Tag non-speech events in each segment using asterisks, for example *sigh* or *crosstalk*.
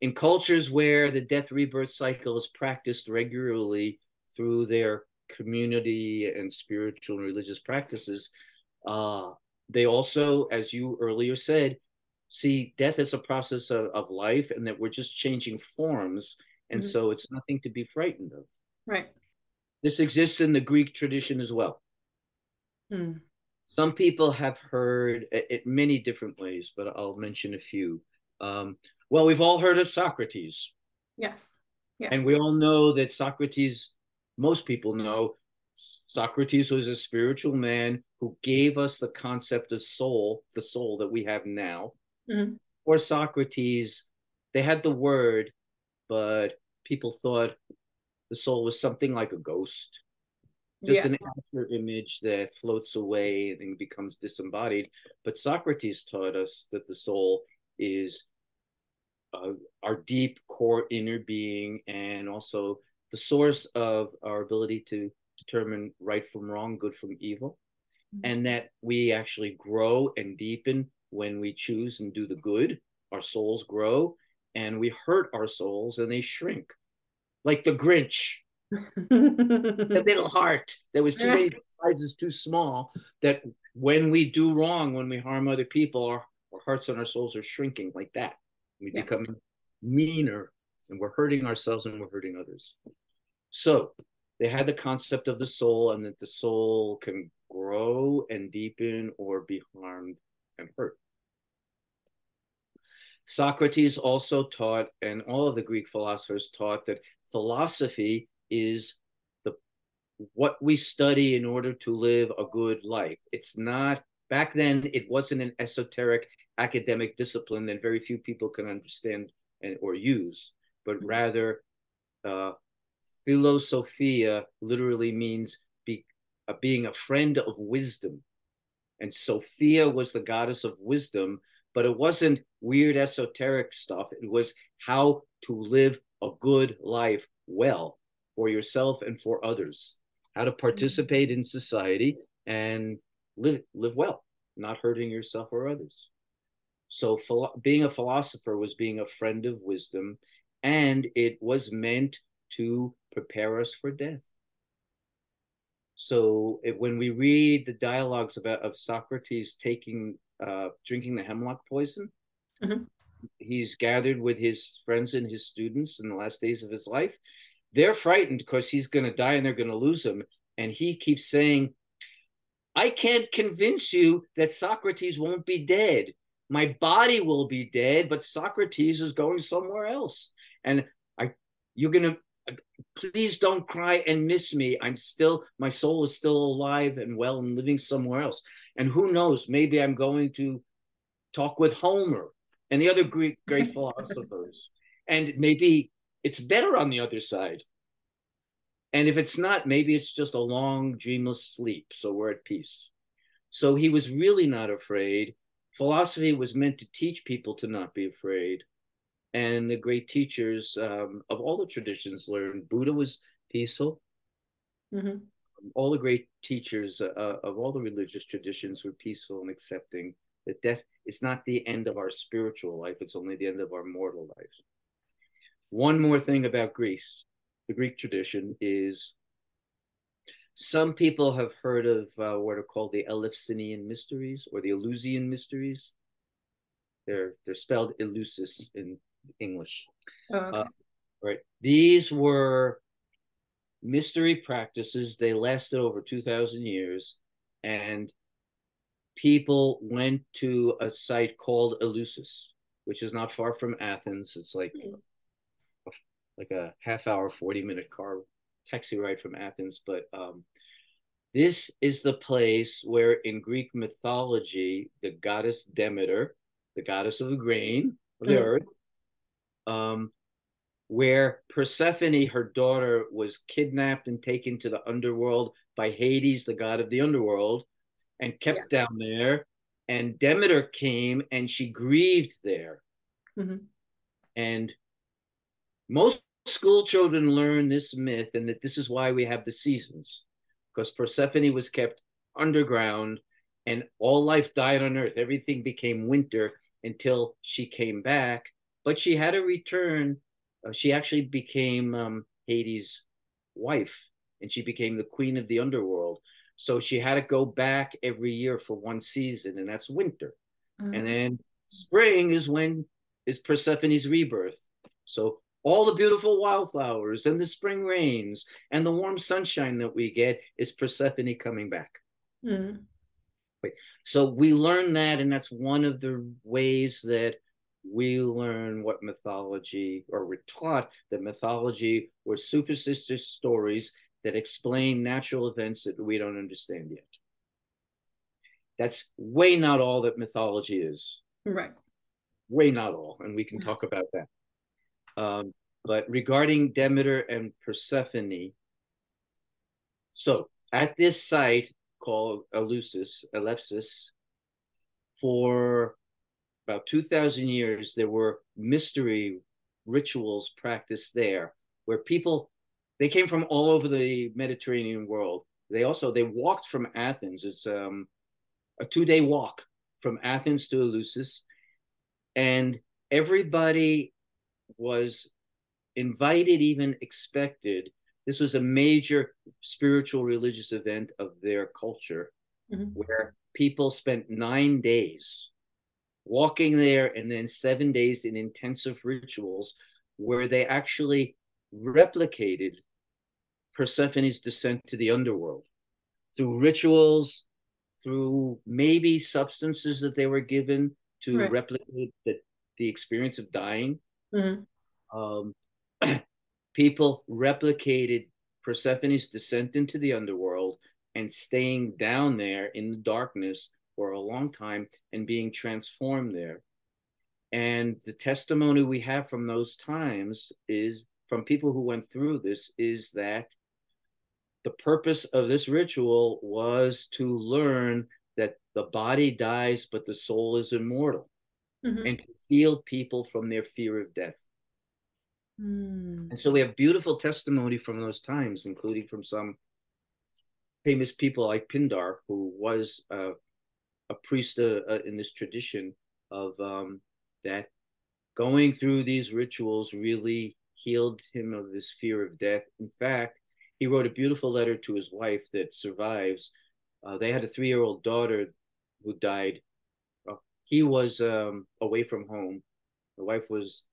in cultures where the death rebirth cycle is practiced regularly through their community and spiritual and religious practices, uh, they also, as you earlier said, see death as a process of, of life and that we're just changing forms. And mm-hmm. so it's nothing to be frightened of. Right. This exists in the Greek tradition as well. Hmm. Some people have heard it many different ways, but I'll mention a few. Um, well, we've all heard of Socrates. Yes. Yeah. And we all know that Socrates, most people know, Socrates was a spiritual man who gave us the concept of soul, the soul that we have now. Mm-hmm. Or Socrates, they had the word, but people thought the soul was something like a ghost just yeah. an after image that floats away and becomes disembodied. But Socrates taught us that the soul is uh, our deep core inner being and also the source of our ability to determine right from wrong, good from evil, mm-hmm. and that we actually grow and deepen when we choose and do the good. Our souls grow and we hurt our souls and they shrink like the Grinch *laughs* the little heart that was too many sizes too small that when we do wrong when we harm other people our, our hearts and our souls are shrinking like that we yeah. become meaner and we're hurting ourselves and we're hurting others so they had the concept of the soul and that the soul can grow and deepen or be harmed and hurt Socrates also taught, and all of the Greek philosophers taught, that philosophy is the what we study in order to live a good life. It's not back then it wasn't an esoteric academic discipline that very few people can understand and or use, but mm-hmm. rather uh, philosophia literally means be, uh, being a friend of wisdom. And Sophia was the goddess of wisdom, but it wasn't weird esoteric stuff. It was how to live a good life well for yourself and for others, how to participate in society and live live well, not hurting yourself or others. So philo- being a philosopher was being a friend of wisdom, and it was meant to prepare us for death. So when we read the dialogues about of Socrates taking uh, drinking the hemlock poison, mm-hmm. he's gathered with his friends and his students in the last days of his life, they're frightened because he's going to die and they're going to lose him. And he keeps saying, I can't convince you that Socrates won't be dead. My body will be dead, but Socrates is going somewhere else. And I, you're going to, please don't cry and miss me. I'm still, my soul is still alive and well and living somewhere else. And who knows, maybe I'm going to talk with Homer and the other Greek great *laughs* philosophers. And maybe it's better on the other side. And if it's not, maybe it's just a long, dreamless sleep. So we're at peace. So he was really not afraid. Philosophy was meant to teach people to not be afraid. And the great teachers um, of all the traditions learned Buddha was peaceful. Mm-hmm. All the great teachers uh, of all the religious traditions were peaceful and accepting that death is not the end of our spiritual life, it's only the end of our mortal life. One more thing about Greece, the Greek tradition is some people have heard of uh, what are called the Eleusinian mysteries or the Eleusinian mysteries. They're they're spelled Eleusis in English. Oh, okay. uh, right. These were mystery practices. They lasted over two thousand years, and people went to a site called Eleusis, which is not far from Athens. It's like mm-hmm like a half hour, 40 minute car taxi ride from Athens. But um, this is the place where in Greek mythology, the goddess Demeter, the goddess of the grain of the mm. earth, um, where Persephone, her daughter, was kidnapped and taken to the underworld by Hades, the god of the underworld, and kept yeah. down there. And Demeter came and she grieved there. Mm-hmm. And most school children learn this myth and that this is why we have the seasons, because Persephone was kept underground and all life died on earth. Everything became winter until she came back but she had a return. Uh, she actually became um, Hades' wife, and she became the queen of the underworld. So she had to go back every year for one season, and that's winter. Mm-hmm. And then spring is when is Persephone's rebirth. So all the beautiful wildflowers and the spring rains and the warm sunshine that we get is Persephone coming back. Mm. So we learn that, and that's one of the ways that we learn what mythology, or we're taught that mythology were superstitious stories that explain natural events that we don't understand yet. That's way not all that mythology is. Right. Way not all, and we can talk about that. Um, but regarding Demeter and Persephone, so at this site called Eleusis, Eleusis, for about 2,000 years, there were mystery rituals practiced there where people, they came from all over the Mediterranean world. They also, they walked from Athens. It's um, a two-day walk from Athens to Eleusis. And everybody was invited, even expected. This was a major spiritual religious event of their culture mm-hmm. where people spent nine days walking there and then seven days in intensive rituals where they actually replicated Persephone's descent to the underworld through rituals, through maybe substances that they were given to right. replicate the, the experience of dying. Mm-hmm. Um, *clears throat* people replicated Persephone's descent into the underworld and staying down there in the darkness for a long time and being transformed there. And the testimony we have from those times is from people who went through this is that the purpose of this ritual was to learn that the body dies, but the soul is immortal, mm-hmm. and to heal people from their fear of death. Mm. And so we have beautiful testimony from those times, including from some famous people like Pindar, who was uh, a priest uh, uh, in this tradition of um, that going through these rituals really healed him of his fear of death. In fact, he wrote a beautiful letter to his wife that survives. Uh, they had a three year old daughter who died. Uh, he was um, away from home. The wife was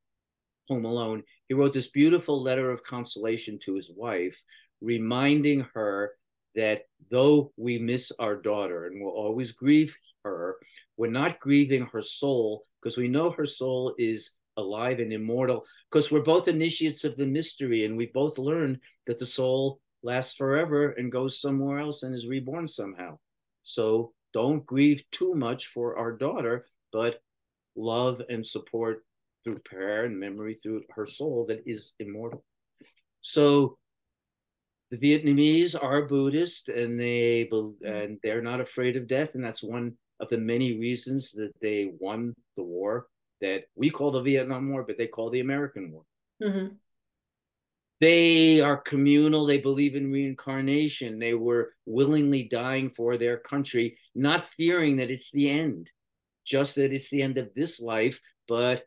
home alone, he wrote this beautiful letter of consolation to his wife, reminding her that though we miss our daughter and will always grieve her, we're not grieving her soul because we know her soul is alive and immortal because we're both initiates of the mystery and we both learned that the soul lasts forever and goes somewhere else and is reborn somehow. So don't grieve too much for our daughter, but love and support through prayer and memory through her soul that is immortal. So the Vietnamese are Buddhist and they and they're not afraid of death, and that's one of the many reasons that they won the war that we call the Vietnam War, but they call the American War. Mm-hmm. They are communal. They believe in reincarnation. They were willingly dying for their country, not fearing that it's the end, just that it's the end of this life, but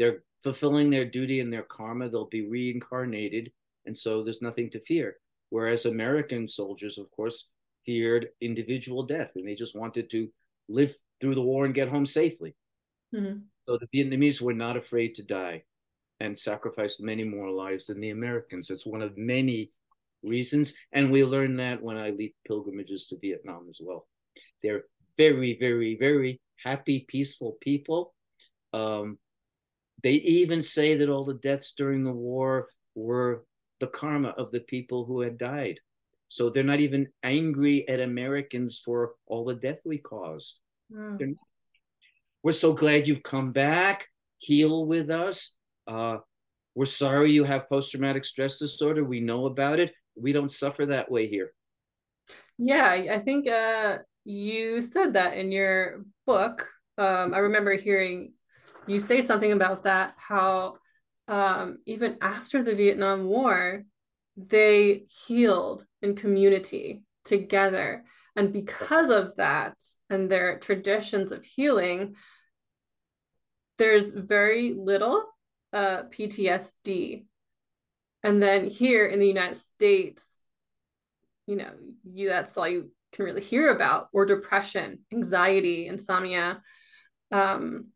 they're fulfilling their duty and their karma. They'll be reincarnated. And so there's nothing to fear. Whereas American soldiers, of course, feared individual death and they just wanted to live through the war and get home safely. Mm-hmm. So the Vietnamese were not afraid to die and sacrificed many more lives than the Americans. It's one of many reasons. And we learn that when I lead pilgrimages to Vietnam as well. They're very, very, very happy, peaceful people. Um, they even say that all the deaths during the war were the karma of the people who had died. So they're not even angry at Americans for all the death we caused. Mm. We're so glad you've come back. Heal with us. Uh, we're sorry you have post traumatic stress disorder. We know about it. We don't suffer that way here. Yeah, I think uh, you said that in your book. Um, I remember hearing you say something about that, how um, even after the Vietnam War, they healed in community together. And because of that and their traditions of healing, there's very little uh, PTSD. And then here in the United States, you know, you that's all you can really hear about, or depression, anxiety, insomnia. Um,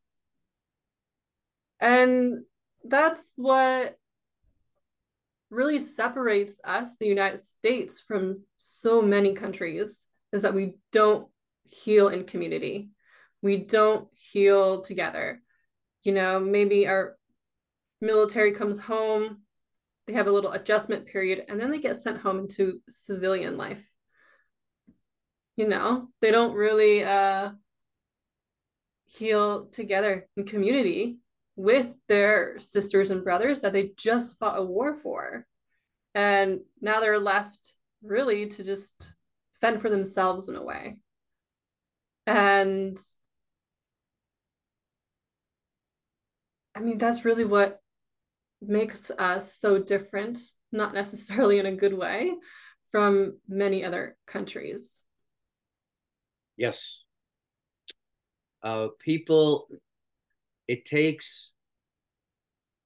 and that's what really separates us, the United States, from so many countries is that we don't heal in community. We don't heal together. You know, maybe our military comes home, they have a little adjustment period, and then they get sent home into civilian life. You know, they don't really uh, heal together in community with their sisters and brothers that they just fought a war for. And now they're left really to just fend for themselves in a way. And I mean, that's really what makes us so different, not necessarily in a good way, from many other countries. Yes. Uh, people, it takes,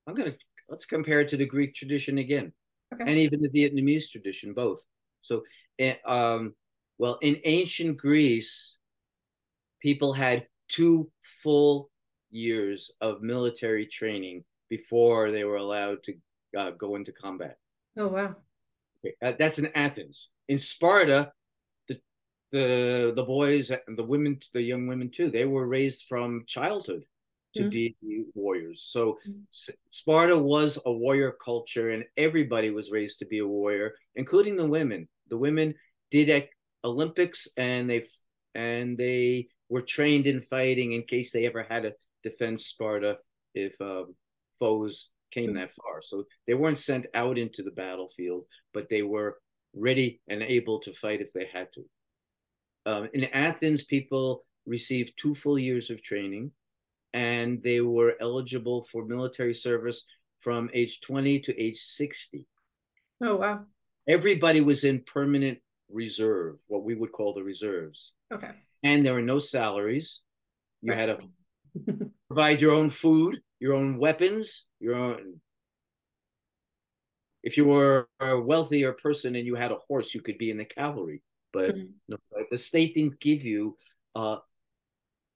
I'm going to, let's compare it to the Greek tradition again, okay. and even the Vietnamese tradition, both. So, eh, um, well, in ancient Greece, people had two full years of military training before they were allowed to uh, go into combat. Oh wow! Okay. Uh, that's in Athens. In Sparta, the the the boys and the women, the young women too, they were raised from childhood to mm-hmm. be warriors. So mm-hmm. Sparta was a warrior culture, and everybody was raised to be a warrior, including the women. The women did Olympics, and they and they were trained in fighting in case they ever had to defend Sparta if um, foes came that far. So they weren't sent out into the battlefield, but they were ready and able to fight if they had to. Um, in Athens, people received two full years of training, and they were eligible for military service from age 20 to age 60. Oh, wow. Everybody was in permanent reserve, what we would call the reserves. Okay. And there were no salaries. You right. had to *laughs* provide your own food your own weapons, your own. If you were a wealthier person and you had a horse, you could be in the cavalry. But mm-hmm. no, the state didn't give you. Uh,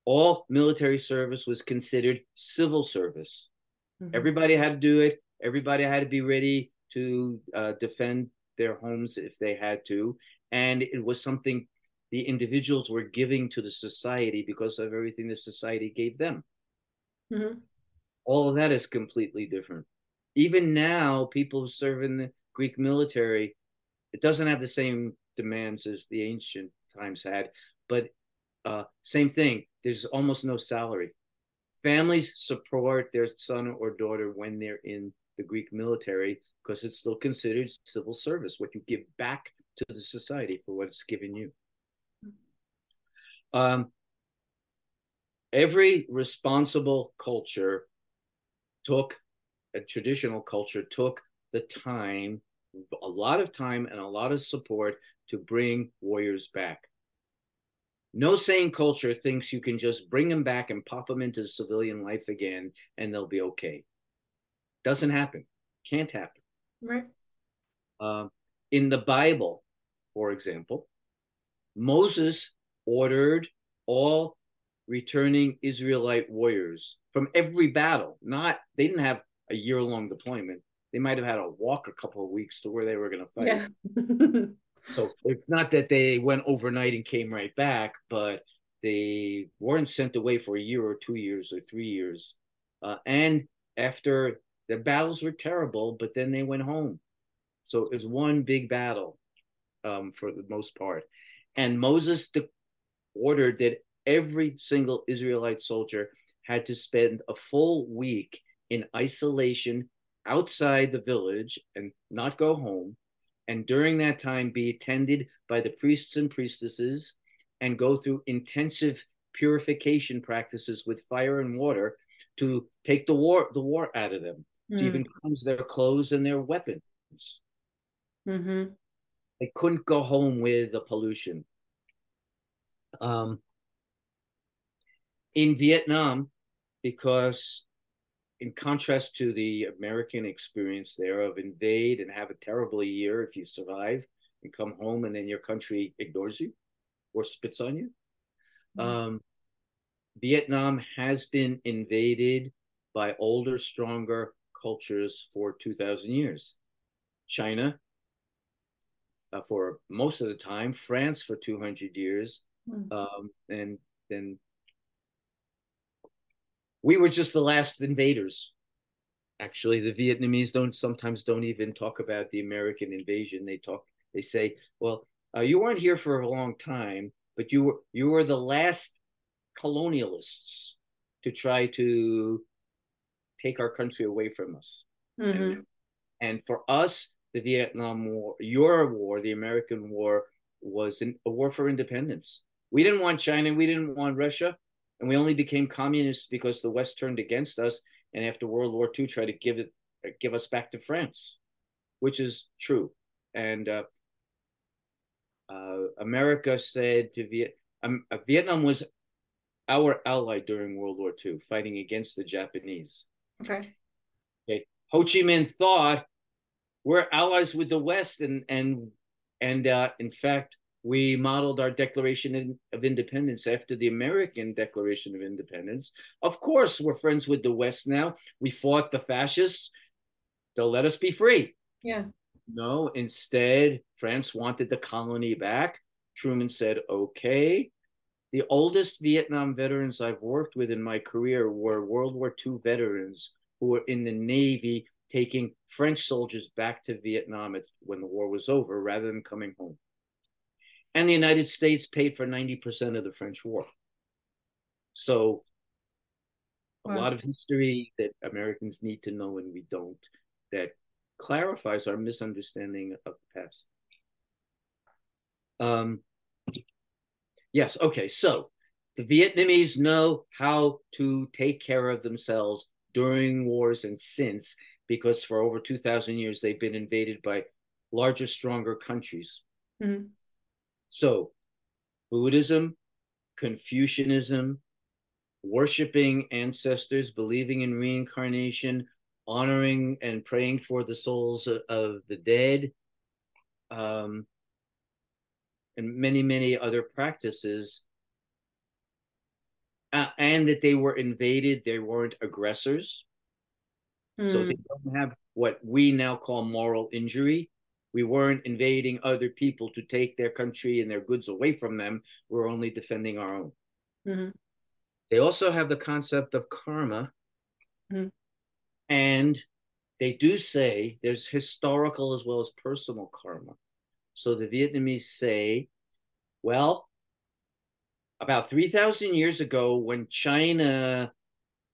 all military service was considered civil service. Mm-hmm. Everybody had to do it. Everybody had to be ready to uh, defend their homes if they had to, and it was something the individuals were giving to the society because of everything the society gave them. Mm-hmm all of that is completely different. Even now, people who serve in the Greek military, it doesn't have the same demands as the ancient times had, but uh, same thing. There's almost no salary. Families support their son or daughter when they're in the Greek military because it's still considered civil service, what you give back to the society for what it's given you. Um, every responsible culture took a traditional culture took the time a lot of time and a lot of support to bring warriors back no sane culture thinks you can just bring them back and pop them into civilian life again and they'll be okay doesn't happen can't happen right uh, in the bible for example moses ordered all returning Israelite warriors from every battle. Not they didn't have a year long deployment. They might have had a walk a couple of weeks to where they were going to fight. Yeah. *laughs* so it's not that they went overnight and came right back, but they weren't sent away for a year or two years or three years. Uh, and after the battles were terrible, but then they went home. So it was one big battle um, for the most part. And Moses ordered that every single Israelite soldier had to spend a full week in isolation outside the village and not go home. And during that time, be attended by the priests and priestesses and go through intensive purification practices with fire and water to take the war the war out of them, mm. to even cleanse their clothes and their weapons. Mm-hmm. They couldn't go home with the pollution. Um, in Vietnam because in contrast to the American experience there of invade and have a terrible year if you survive and come home and then your country ignores you or spits on you. Mm-hmm. Um, Vietnam has been invaded by older, stronger cultures for 2,000 years. China, uh, for most of the time, France for 200 years, mm. um, and then we were just the last invaders. Actually, the Vietnamese don't sometimes don't even talk about the American invasion. They talk, they say, "Well, uh, you weren't here for a long time, but you were you were the last colonialists to try to take our country away from us. Mm-hmm. And, and, for us, the Vietnam War, your war, the American War, was an, a war for independence. We didn't want China, we didn't want Russia, and we only became communists because the West turned against us, and after World War II, tried to give it give us back to France, which is true. And uh, uh, America said to Viet, um, uh, Vietnam was our ally during World War II, fighting against the Japanese. Okay. Okay. Ho Chi Minh thought we're allies with the West, and and and uh, in fact, we modeled our Declaration of Independence after the American Declaration of Independence. Of course, we're friends with the West now. We fought the fascists. They'll let us be free. Yeah. No, instead, France wanted the colony back. Truman said, okay. The oldest Vietnam veterans I've worked with in my career were World War II veterans who were in the Navy taking French soldiers back to Vietnam when the war was over rather than coming home. And the United States paid for 90% of the French war. So, a wow. lot of history that Americans need to know and we don't that clarifies our misunderstanding of the past. Um, Yes. Okay. So the Vietnamese know how to take care of themselves during wars and since, because for over 2,000 years they've been invaded by larger, stronger countries. Mm-hmm. So Buddhism, Confucianism, worshiping ancestors, believing in reincarnation, honoring and praying for the souls of, of the dead, um, and many, many other practices, uh, and that they were invaded, they weren't aggressors. Mm. So they don't have what we now call moral injury. We weren't invading other people to take their country and their goods away from them. We're only defending our own. Mm-hmm. They also have the concept of karma. Mm-hmm. And they do say there's historical as well as personal karma. So the Vietnamese say, well, about 3,000 years ago, when China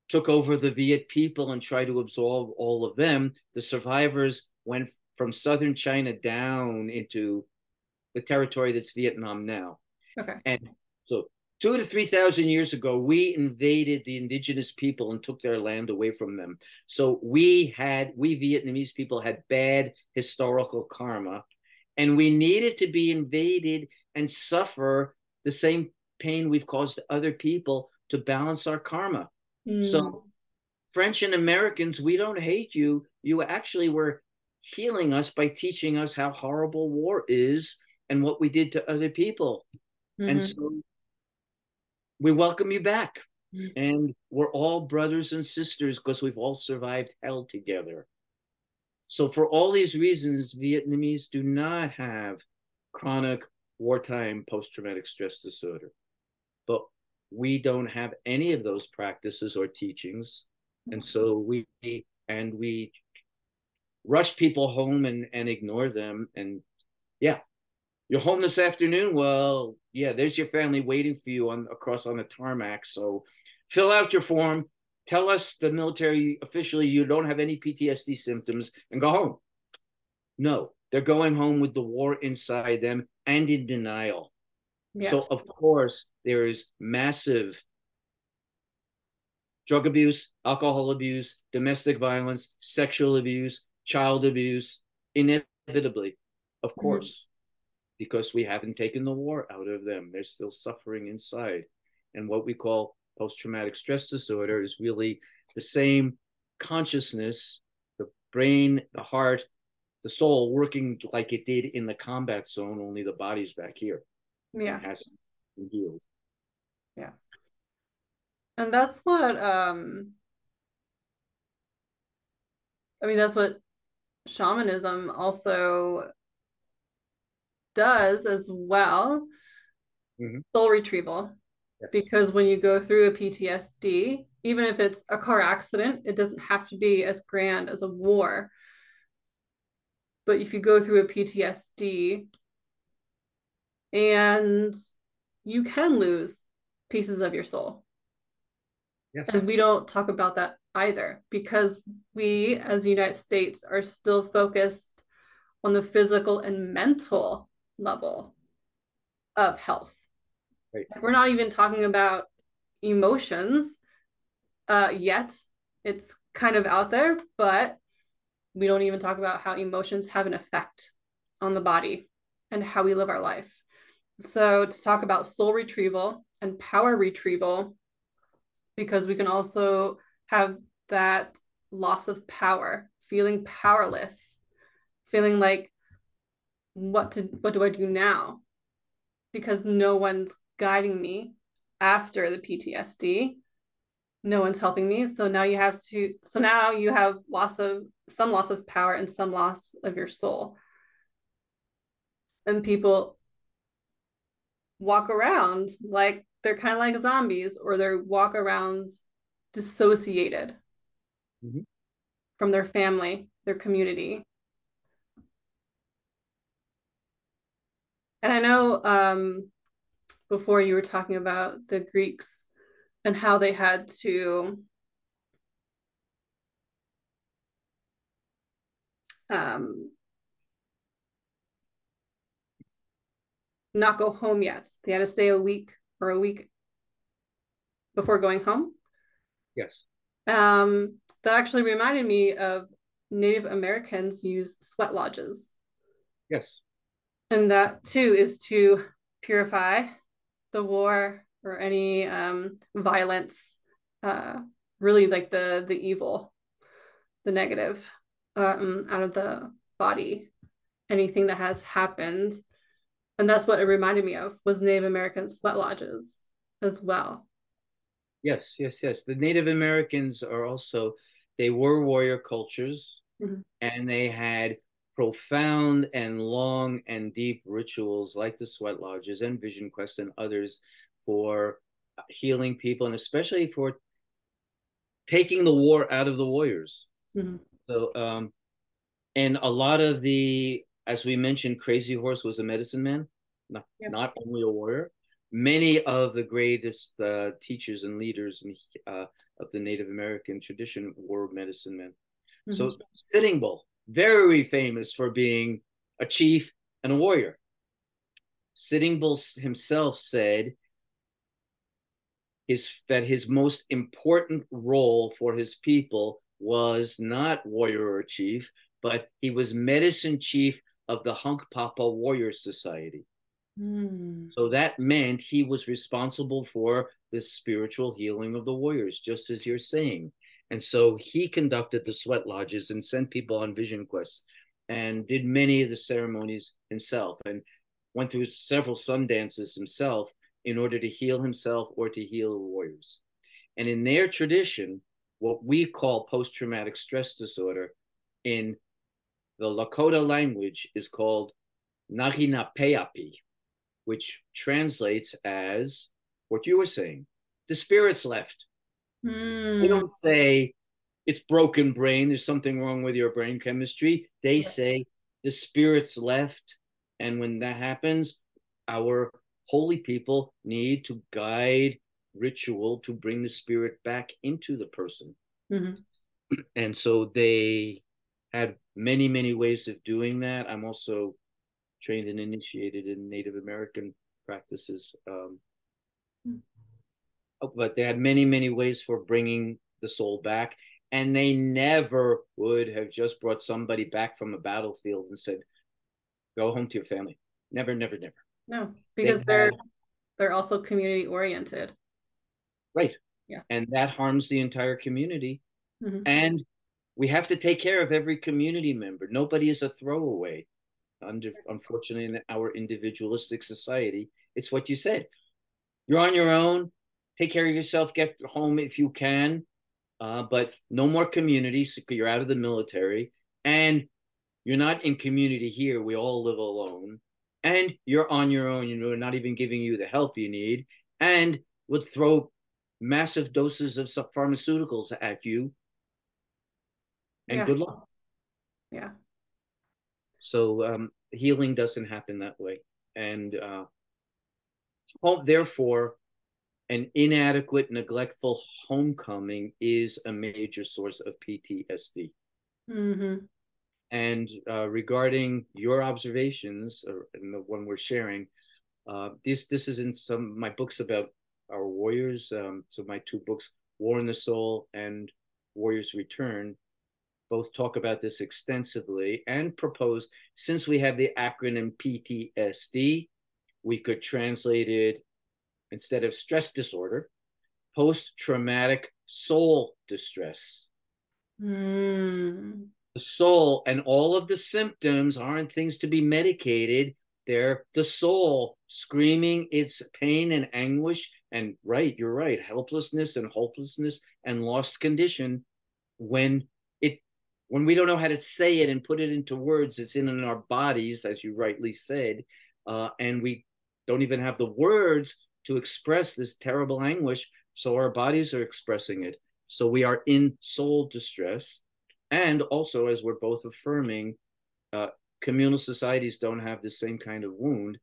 took over the Viet people and tried to absorb all of them, the survivors went from southern China down into the territory that's Vietnam now. Okay. And so two to 3,000 years ago, we invaded the indigenous people and took their land away from them. So we had, we Vietnamese people had bad historical karma and we needed to be invaded and suffer the same pain we've caused other people to balance our karma. Mm. So, French and Americans, we don't hate you. You actually were healing us by teaching us how horrible war is and what we did to other people. Mm-hmm. And so we welcome you back. Mm. And we're all brothers and sisters because we've all survived hell together. So, for all these reasons, Vietnamese do not have chronic wartime post traumatic stress disorder. But we don't have any of those practices or teachings. And so we and we rush people home and, and ignore them. And yeah, you're home this afternoon. Well, yeah, there's your family waiting for you on across on the tarmac. So fill out your form, tell us the military officially you don't have any PTSD symptoms and go home. No, they're going home with the war inside them and in denial. Yes. So, of course, there is massive drug abuse, alcohol abuse, domestic violence, sexual abuse, child abuse, inevitably, of mm-hmm. course, mm-hmm. because we haven't taken the war out of them. They're still suffering inside. And what we call post traumatic stress disorder is really the same consciousness, the brain, the heart, the soul working like it did in the combat zone, only the body's back here. Yeah. Has been healed. Yeah. And that's what um I mean that's what shamanism also does as well. Mm-hmm. Soul retrieval. Yes. Because when you go through a PTSD, even if it's a car accident, it doesn't have to be as grand as a war. But if you go through a PTSD and you can lose pieces of your soul. Yes. And we don't talk about that either because we as the United States are still focused on the physical and mental level of health. Right. We're not even talking about emotions uh, yet. It's kind of out there, but we don't even talk about how emotions have an effect on the body and how we live our life. So, to talk about soul retrieval and power retrieval, because we can also have that loss of power, feeling powerless, feeling like what to what do I do now? Because no one's guiding me after the PTSD. No one's helping me. So now you have to so now you have loss of some loss of power and some loss of your soul. And people walk around like they're kind of like zombies or they walk around dissociated mm-hmm. from their family, their community. And I know um, before you were talking about the Greeks and how they had to um, not go home yet. They had to stay a week or a week before going home. Yes. Um, that actually reminded me of Native Americans use sweat lodges. Yes. And that too is to purify the war or any um, violence, uh, really like the the evil, the negative um, out of the body, anything that has happened. And that's what it reminded me of was Native American sweat lodges as well. Yes, yes, yes. The Native Americans are also they were warrior cultures mm-hmm. and they had profound and long and deep rituals like the sweat lodges and vision quests and others for healing people and especially for taking the war out of the warriors mm-hmm. so um and a lot of the as we mentioned crazy horse was a medicine man not, yep. not only a warrior many of the greatest uh, teachers and leaders in, uh, of the Native American tradition were medicine men. Mm-hmm. So Sitting Bull, very famous for being a chief and a warrior. Sitting Bull himself said his that his most important role for his people was not warrior or chief, but he was medicine chief of the Hunkpapa Warrior Society. Mm. So that meant he was responsible for the spiritual healing of the warriors, just as you're saying. And so he conducted the sweat lodges and sent people on vision quests and did many of the ceremonies himself and went through several sun dances himself in order to heal himself or to heal the warriors. And in their tradition, what we call post traumatic stress disorder in the Lakota language is called Nagina Peapi which translates as what you were saying the spirits left. Mm. They don't say it's broken brain, there's something wrong with your brain chemistry. They say the spirits left. And when that happens, our holy people need to guide ritual to bring the spirit back into the person. Mm-hmm. And so they had many, many ways of doing that. I'm also trained and initiated in Native American practices. Um, hmm. But they had many, many ways for bringing the soul back. And they never would have just brought somebody back from a battlefield and said, go home to your family. Never, never, never. No, because they are they're also community oriented. Right. Yeah. And that harms the entire community Mm-hmm. And we have to take care of every community member. Nobody is a throwaway. Under, unfortunately, in our individualistic society, it's what you said. You're on your own. Take care of yourself. Get home if you can. Uh, but no more community. So you're out of the military, and you're not in community here. We all live alone, and you're on your own. You know, not even giving you the help you need, and would throw massive doses of pharmaceuticals at you and yeah. good luck. Yeah. So um, healing doesn't happen that way, and uh, therefore, an inadequate, neglectful homecoming is a major source of PTSD. Mm-hmm. And uh, regarding your observations, and the one we're sharing, uh, this this is in some of my books about our warriors. Um, so my two books, War and the Soul and Warriors Return, both talk about this extensively and propose since we have the acronym PTSD, we could translate it instead of stress disorder, post traumatic soul distress. Mm. The soul and all of the symptoms aren't things to be medicated. They're the soul screaming its pain and anguish. And right, you're right, helplessness and hopelessness and lost condition when when we don't know how to say it and put it into words, it's in, in our bodies, as you rightly said, uh, and we don't even have the words to express this terrible anguish. So our bodies are expressing it. So we are in soul distress. And also, as we're both affirming, uh, communal societies don't have the same kind of wound.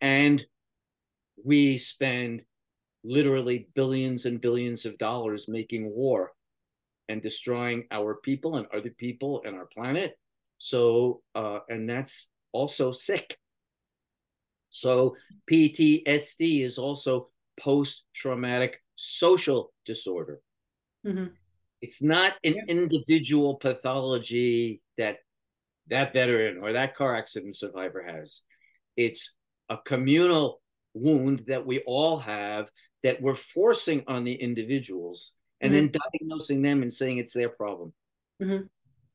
And we spend literally billions and billions of dollars making war and destroying our people and other people and our planet. So, uh, and that's also sick. So, PTSD is also post traumatic social disorder. Mm-hmm. It's not an yeah. individual pathology that that veteran or that car accident survivor has. It's a communal wound that we all have that we're forcing on the individuals and mm-hmm. then diagnosing them and saying it's their problem mm-hmm.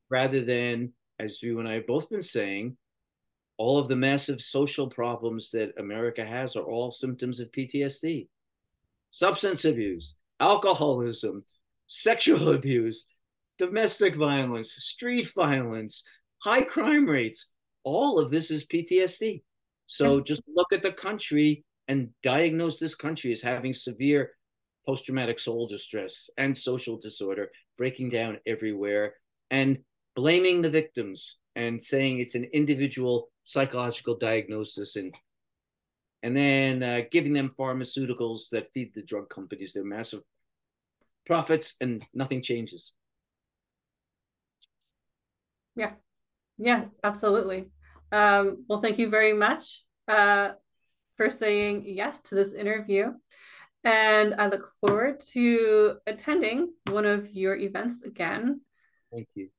rather than as you and i have both been saying all of the massive social problems that america has are all symptoms of ptsd substance abuse alcoholism sexual abuse domestic violence street violence high crime rates all of this is ptsd so just look at the country and diagnose this country as having severe post traumatic soul distress and social disorder breaking down everywhere and blaming the victims and saying it's an individual psychological diagnosis and and then uh, giving them pharmaceuticals that feed the drug companies. Their massive profits and nothing changes. Yeah. Yeah absolutely. Um, well thank you very much uh, for saying yes to this interview and I look forward to attending one of your events again. Thank you.